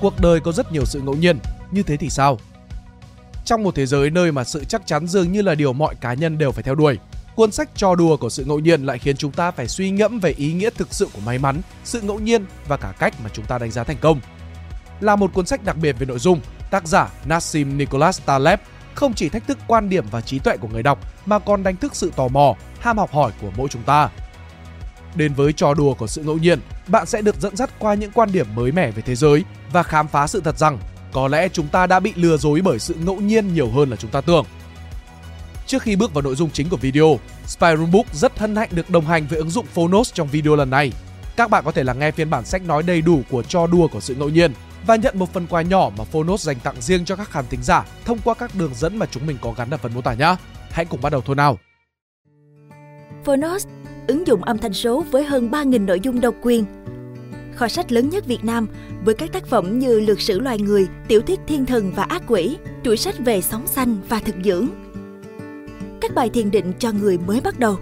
cuộc đời có rất nhiều sự ngẫu nhiên, như thế thì sao? Trong một thế giới nơi mà sự chắc chắn dường như là điều mọi cá nhân đều phải theo đuổi, cuốn sách trò đùa của sự ngẫu nhiên lại khiến chúng ta phải suy ngẫm về ý nghĩa thực sự của may mắn, sự ngẫu nhiên và cả cách mà chúng ta đánh giá thành công. Là một cuốn sách đặc biệt về nội dung, tác giả Nassim Nicholas Taleb không chỉ thách thức quan điểm và trí tuệ của người đọc mà còn đánh thức sự tò mò, ham học hỏi của mỗi chúng ta. Đến với trò đùa của sự ngẫu nhiên, bạn sẽ được dẫn dắt qua những quan điểm mới mẻ về thế giới và khám phá sự thật rằng có lẽ chúng ta đã bị lừa dối bởi sự ngẫu nhiên nhiều hơn là chúng ta tưởng. Trước khi bước vào nội dung chính của video, Spyroom Book rất hân hạnh được đồng hành với ứng dụng Phonos trong video lần này. Các bạn có thể là nghe phiên bản sách nói đầy đủ của trò đùa của sự ngẫu nhiên và nhận một phần quà nhỏ mà Phonos dành tặng riêng cho các khán thính giả thông qua các đường dẫn mà chúng mình có gắn ở phần mô tả nhé. Hãy cùng bắt đầu thôi nào. Phonos, ứng dụng âm thanh số với hơn 3.000 nội dung độc quyền. Kho sách lớn nhất Việt Nam với các tác phẩm như Lược sử loài người, Tiểu thuyết thiên thần và ác quỷ, chuỗi sách về sóng xanh và thực dưỡng. Các bài thiền định cho người mới bắt đầu.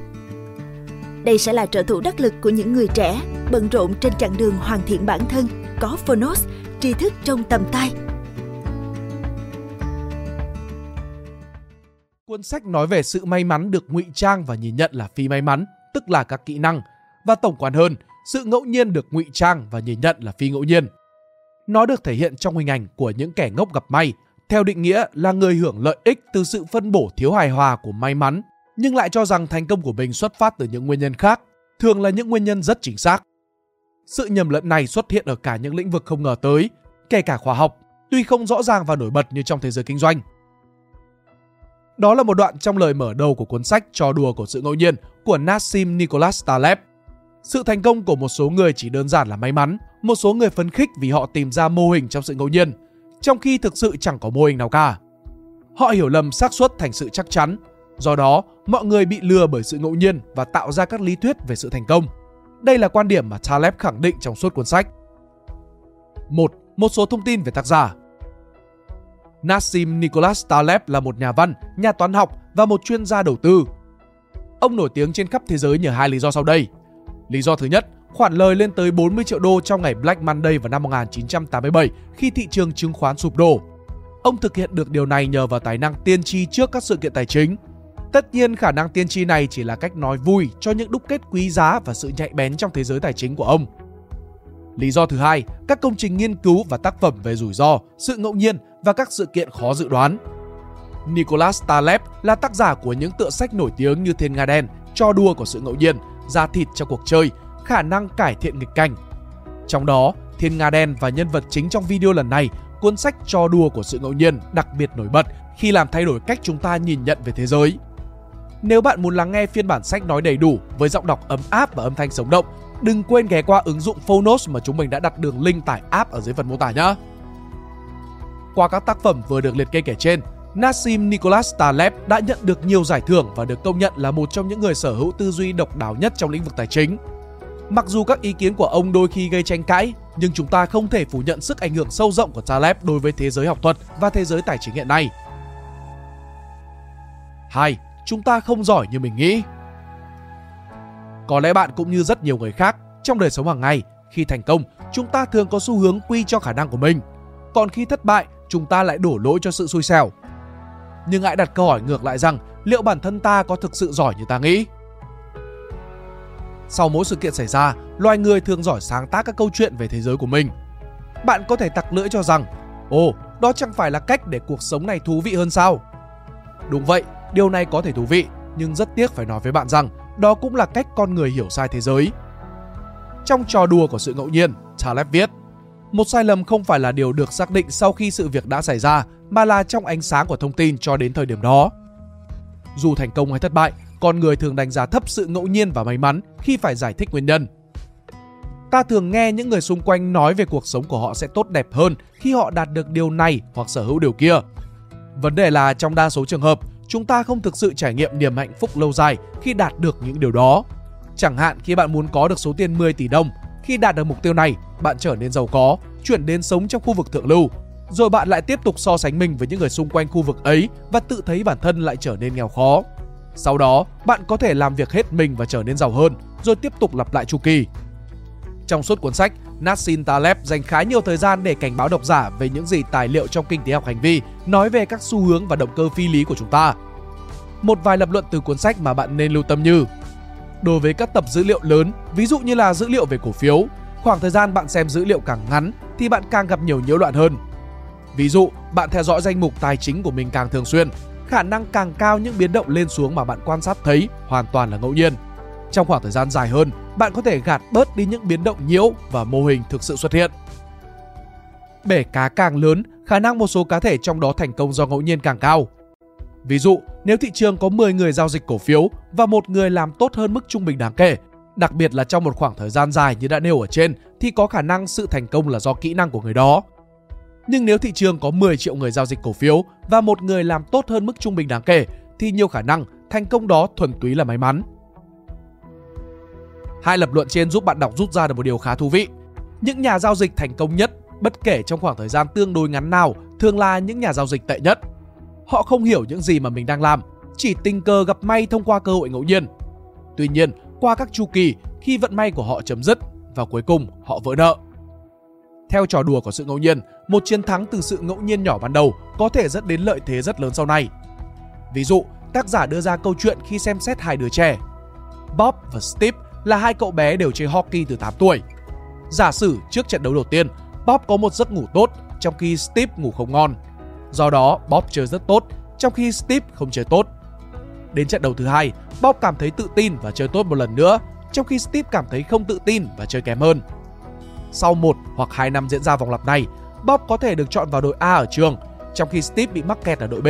Đây sẽ là trợ thủ đắc lực của những người trẻ bận rộn trên chặng đường hoàn thiện bản thân. Có Phonos, tri thức trong tầm tay. Cuốn sách nói về sự may mắn được ngụy trang và nhìn nhận là phi may mắn, tức là các kỹ năng, và tổng quan hơn, sự ngẫu nhiên được ngụy trang và nhìn nhận là phi ngẫu nhiên. Nó được thể hiện trong hình ảnh của những kẻ ngốc gặp may, theo định nghĩa là người hưởng lợi ích từ sự phân bổ thiếu hài hòa của may mắn, nhưng lại cho rằng thành công của mình xuất phát từ những nguyên nhân khác, thường là những nguyên nhân rất chính xác. Sự nhầm lẫn này xuất hiện ở cả những lĩnh vực không ngờ tới, kể cả khoa học, tuy không rõ ràng và nổi bật như trong thế giới kinh doanh. Đó là một đoạn trong lời mở đầu của cuốn sách Trò đùa của sự ngẫu nhiên của Nassim Nicholas Taleb. Sự thành công của một số người chỉ đơn giản là may mắn, một số người phấn khích vì họ tìm ra mô hình trong sự ngẫu nhiên, trong khi thực sự chẳng có mô hình nào cả. Họ hiểu lầm xác suất thành sự chắc chắn, do đó mọi người bị lừa bởi sự ngẫu nhiên và tạo ra các lý thuyết về sự thành công. Đây là quan điểm mà Taleb khẳng định trong suốt cuốn sách. Một, một số thông tin về tác giả. Nassim Nicholas Taleb là một nhà văn, nhà toán học và một chuyên gia đầu tư. Ông nổi tiếng trên khắp thế giới nhờ hai lý do sau đây. Lý do thứ nhất, khoản lời lên tới 40 triệu đô trong ngày Black Monday vào năm 1987 khi thị trường chứng khoán sụp đổ. Ông thực hiện được điều này nhờ vào tài năng tiên tri trước các sự kiện tài chính. Tất nhiên khả năng tiên tri này chỉ là cách nói vui cho những đúc kết quý giá và sự nhạy bén trong thế giới tài chính của ông. Lý do thứ hai, các công trình nghiên cứu và tác phẩm về rủi ro, sự ngẫu nhiên và các sự kiện khó dự đoán. Nicholas Taleb là tác giả của những tựa sách nổi tiếng như Thiên Nga Đen, Cho đua của sự ngẫu nhiên, Da thịt cho cuộc chơi, Khả năng cải thiện nghịch cảnh. Trong đó, Thiên Nga Đen và nhân vật chính trong video lần này, cuốn sách Cho đua của sự ngẫu nhiên đặc biệt nổi bật khi làm thay đổi cách chúng ta nhìn nhận về thế giới. Nếu bạn muốn lắng nghe phiên bản sách nói đầy đủ với giọng đọc ấm áp và âm thanh sống động, đừng quên ghé qua ứng dụng Phonos mà chúng mình đã đặt đường link tải app ở dưới phần mô tả nhé. Qua các tác phẩm vừa được liệt kê kể trên, Nassim Nicholas Taleb đã nhận được nhiều giải thưởng và được công nhận là một trong những người sở hữu tư duy độc đáo nhất trong lĩnh vực tài chính. Mặc dù các ý kiến của ông đôi khi gây tranh cãi, nhưng chúng ta không thể phủ nhận sức ảnh hưởng sâu rộng của Taleb đối với thế giới học thuật và thế giới tài chính hiện nay. 2. Chúng ta không giỏi như mình nghĩ. Có lẽ bạn cũng như rất nhiều người khác trong đời sống hàng ngày, khi thành công, chúng ta thường có xu hướng quy cho khả năng của mình. Còn khi thất bại, chúng ta lại đổ lỗi cho sự xui xẻo. Nhưng hãy đặt câu hỏi ngược lại rằng liệu bản thân ta có thực sự giỏi như ta nghĩ? Sau mỗi sự kiện xảy ra, loài người thường giỏi sáng tác các câu chuyện về thế giới của mình. Bạn có thể tặc lưỡi cho rằng, ồ, đó chẳng phải là cách để cuộc sống này thú vị hơn sao? Đúng vậy, điều này có thể thú vị, nhưng rất tiếc phải nói với bạn rằng đó cũng là cách con người hiểu sai thế giới. Trong trò đùa của sự ngẫu nhiên, Taleb viết, một sai lầm không phải là điều được xác định sau khi sự việc đã xảy ra, mà là trong ánh sáng của thông tin cho đến thời điểm đó. Dù thành công hay thất bại, con người thường đánh giá thấp sự ngẫu nhiên và may mắn khi phải giải thích nguyên nhân. Ta thường nghe những người xung quanh nói về cuộc sống của họ sẽ tốt đẹp hơn khi họ đạt được điều này hoặc sở hữu điều kia. Vấn đề là trong đa số trường hợp, chúng ta không thực sự trải nghiệm niềm hạnh phúc lâu dài khi đạt được những điều đó. Chẳng hạn khi bạn muốn có được số tiền 10 tỷ đồng, khi đạt được mục tiêu này, bạn trở nên giàu có, chuyển đến sống trong khu vực thượng lưu, rồi bạn lại tiếp tục so sánh mình với những người xung quanh khu vực ấy và tự thấy bản thân lại trở nên nghèo khó. Sau đó, bạn có thể làm việc hết mình và trở nên giàu hơn, rồi tiếp tục lặp lại chu kỳ. Trong suốt cuốn sách, Nassim Taleb dành khá nhiều thời gian để cảnh báo độc giả về những gì tài liệu trong kinh tế học hành vi nói về các xu hướng và động cơ phi lý của chúng ta. Một vài lập luận từ cuốn sách mà bạn nên lưu tâm như Đối với các tập dữ liệu lớn, ví dụ như là dữ liệu về cổ phiếu, khoảng thời gian bạn xem dữ liệu càng ngắn thì bạn càng gặp nhiều nhiễu loạn hơn. Ví dụ, bạn theo dõi danh mục tài chính của mình càng thường xuyên, khả năng càng cao những biến động lên xuống mà bạn quan sát thấy hoàn toàn là ngẫu nhiên. Trong khoảng thời gian dài hơn, bạn có thể gạt bớt đi những biến động nhiễu và mô hình thực sự xuất hiện. Bể cá càng lớn, khả năng một số cá thể trong đó thành công do ngẫu nhiên càng cao. Ví dụ, nếu thị trường có 10 người giao dịch cổ phiếu và một người làm tốt hơn mức trung bình đáng kể, đặc biệt là trong một khoảng thời gian dài như đã nêu ở trên thì có khả năng sự thành công là do kỹ năng của người đó. Nhưng nếu thị trường có 10 triệu người giao dịch cổ phiếu và một người làm tốt hơn mức trung bình đáng kể thì nhiều khả năng thành công đó thuần túy là may mắn. Hai lập luận trên giúp bạn đọc rút ra được một điều khá thú vị. Những nhà giao dịch thành công nhất, bất kể trong khoảng thời gian tương đối ngắn nào, thường là những nhà giao dịch tệ nhất. Họ không hiểu những gì mà mình đang làm, chỉ tình cờ gặp may thông qua cơ hội ngẫu nhiên. Tuy nhiên, qua các chu kỳ, khi vận may của họ chấm dứt và cuối cùng họ vỡ nợ. Theo trò đùa của sự ngẫu nhiên, một chiến thắng từ sự ngẫu nhiên nhỏ ban đầu có thể dẫn đến lợi thế rất lớn sau này. Ví dụ, tác giả đưa ra câu chuyện khi xem xét hai đứa trẻ. Bob và Steve là hai cậu bé đều chơi hockey từ 8 tuổi. Giả sử trước trận đấu đầu tiên, Bob có một giấc ngủ tốt trong khi Steve ngủ không ngon. Do đó, Bob chơi rất tốt, trong khi Steve không chơi tốt. Đến trận đấu thứ hai, Bob cảm thấy tự tin và chơi tốt một lần nữa, trong khi Steve cảm thấy không tự tin và chơi kém hơn. Sau một hoặc hai năm diễn ra vòng lặp này, Bob có thể được chọn vào đội A ở trường, trong khi Steve bị mắc kẹt ở đội B.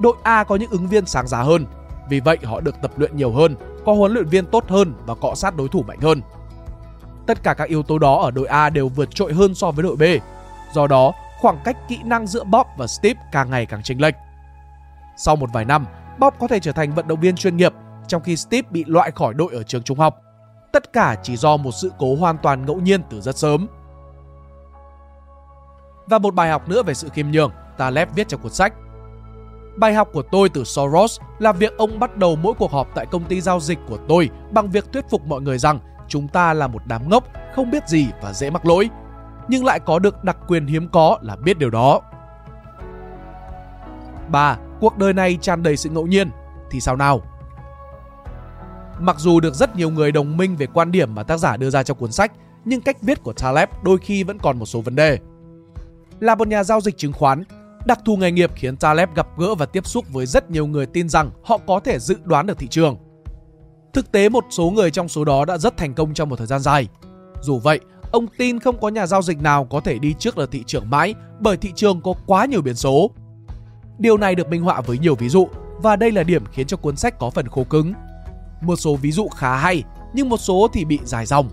Đội A có những ứng viên sáng giá hơn, vì vậy họ được tập luyện nhiều hơn, có huấn luyện viên tốt hơn và cọ sát đối thủ mạnh hơn. Tất cả các yếu tố đó ở đội A đều vượt trội hơn so với đội B. Do đó, khoảng cách kỹ năng giữa Bob và Steve càng ngày càng chênh lệch. Sau một vài năm, Bob có thể trở thành vận động viên chuyên nghiệp, trong khi Steve bị loại khỏi đội ở trường trung học. Tất cả chỉ do một sự cố hoàn toàn ngẫu nhiên từ rất sớm. Và một bài học nữa về sự khiêm nhường, Taleb viết trong cuốn sách. Bài học của tôi từ Soros là việc ông bắt đầu mỗi cuộc họp tại công ty giao dịch của tôi bằng việc thuyết phục mọi người rằng chúng ta là một đám ngốc, không biết gì và dễ mắc lỗi, nhưng lại có được đặc quyền hiếm có là biết điều đó. 3. Cuộc đời này tràn đầy sự ngẫu nhiên, thì sao nào? Mặc dù được rất nhiều người đồng minh về quan điểm mà tác giả đưa ra trong cuốn sách, nhưng cách viết của Taleb đôi khi vẫn còn một số vấn đề. Là một nhà giao dịch chứng khoán, đặc thù nghề nghiệp khiến Taleb gặp gỡ và tiếp xúc với rất nhiều người tin rằng họ có thể dự đoán được thị trường. Thực tế một số người trong số đó đã rất thành công trong một thời gian dài. Dù vậy, ông tin không có nhà giao dịch nào có thể đi trước là thị trường mãi bởi thị trường có quá nhiều biến số. Điều này được minh họa với nhiều ví dụ và đây là điểm khiến cho cuốn sách có phần khô cứng. Một số ví dụ khá hay, nhưng một số thì bị dài dòng.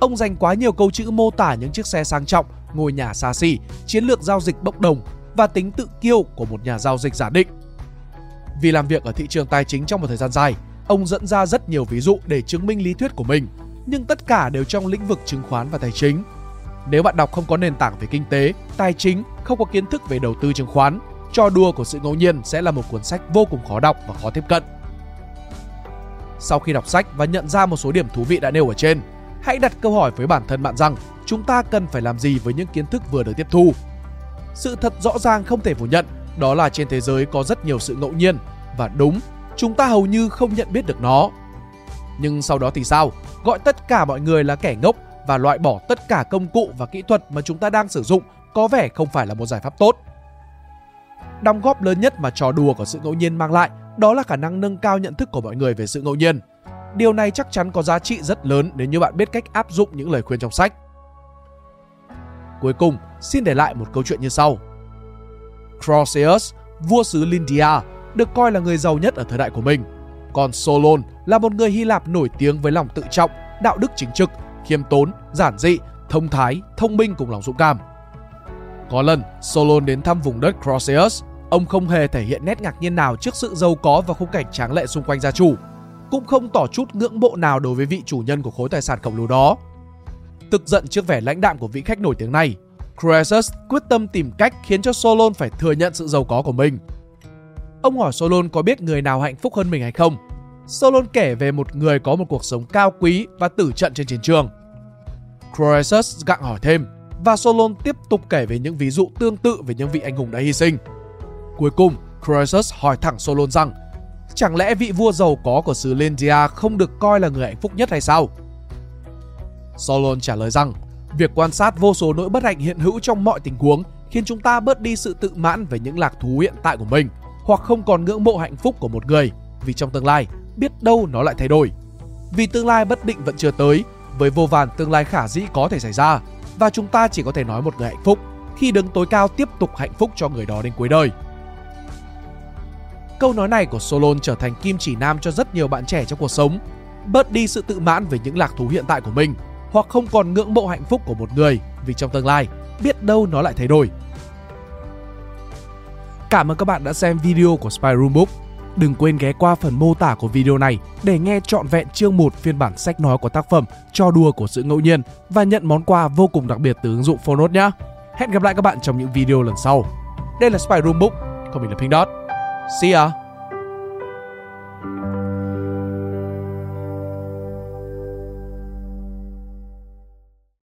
Ông dành quá nhiều câu chữ mô tả những chiếc xe sang trọng, ngôi nhà xa xỉ, chiến lược giao dịch bốc đồng và tính tự kiêu của một nhà giao dịch giả định. Vì làm việc ở thị trường tài chính trong một thời gian dài, ông dẫn ra rất nhiều ví dụ để chứng minh lý thuyết của mình, nhưng tất cả đều trong lĩnh vực chứng khoán và tài chính. Nếu bạn đọc không có nền tảng về kinh tế, tài chính, không có kiến thức về đầu tư chứng khoán, trò đùa của sự ngẫu nhiên sẽ là một cuốn sách vô cùng khó đọc và khó tiếp cận. Sau khi đọc sách và nhận ra một số điểm thú vị đã nêu ở trên, hãy đặt câu hỏi với bản thân bạn rằng chúng ta cần phải làm gì với những kiến thức vừa được tiếp thu. Sự thật rõ ràng không thể phủ nhận đó là trên thế giới có rất nhiều sự ngẫu nhiên và đúng, chúng ta hầu như không nhận biết được nó. Nhưng sau đó thì sao? Gọi tất cả mọi người là kẻ ngốc và loại bỏ tất cả công cụ và kỹ thuật mà chúng ta đang sử dụng có vẻ không phải là một giải pháp tốt. Đóng góp lớn nhất mà trò đùa của sự ngẫu nhiên mang lại đó là khả năng nâng cao nhận thức của mọi người về sự ngẫu nhiên. Điều này chắc chắn có giá trị rất lớn nếu như bạn biết cách áp dụng những lời khuyên trong sách. Cuối cùng, xin để lại một câu chuyện như sau. Croesus, vua xứ Lydia, được coi là người giàu nhất ở thời đại của mình. Còn Solon là một người Hy Lạp nổi tiếng với lòng tự trọng, đạo đức chính trực, khiêm tốn, giản dị, thông thái, thông minh cùng lòng dũng cảm. Có lần, Solon đến thăm vùng đất Croesus, ông không hề thể hiện nét ngạc nhiên nào trước sự giàu có và khung cảnh tráng lệ xung quanh gia chủ, cũng không tỏ chút ngưỡng mộ nào đối với vị chủ nhân của khối tài sản khổng lồ đó. Tức giận trước vẻ lãnh đạm của vị khách nổi tiếng này, Croesus quyết tâm tìm cách khiến cho Solon phải thừa nhận sự giàu có của mình. Ông hỏi Solon có biết người nào hạnh phúc hơn mình hay không. Solon kể về một người có một cuộc sống cao quý và tử trận trên chiến trường. Croesus gặng hỏi thêm và Solon tiếp tục kể về những ví dụ tương tự về những vị anh hùng đã hy sinh. Cuối cùng, Croesus hỏi thẳng Solon rằng chẳng lẽ vị vua giàu có của xứ Lendia không được coi là người hạnh phúc nhất hay sao? Solon trả lời rằng việc quan sát vô số nỗi bất hạnh hiện hữu trong mọi tình huống khiến chúng ta bớt đi sự tự mãn về những lạc thú hiện tại của mình hoặc không còn ngưỡng mộ hạnh phúc của một người vì trong tương lai biết đâu nó lại thay đổi. Vì tương lai bất định vẫn chưa tới, với vô vàn tương lai khả dĩ có thể xảy ra và chúng ta chỉ có thể nói một người hạnh phúc khi đứng tối cao tiếp tục hạnh phúc cho người đó đến cuối đời. Câu nói này của Solon trở thành kim chỉ nam cho rất nhiều bạn trẻ trong cuộc sống. Bớt đi sự tự mãn về những lạc thú hiện tại của mình hoặc không còn ngưỡng mộ hạnh phúc của một người vì trong tương lai biết đâu nó lại thay đổi. Cảm ơn các bạn đã xem video của Spy Room Book. Đừng quên ghé qua phần mô tả của video này để nghe trọn vẹn chương 1 phiên bản sách nói của tác phẩm Cho đùa của sự ngẫu nhiên và nhận món quà vô cùng đặc biệt từ ứng dụng Phonos nhé. Hẹn gặp lại các bạn trong những video lần sau. Đây là Spy Room Book, còn mình là Pink Dot. See ya!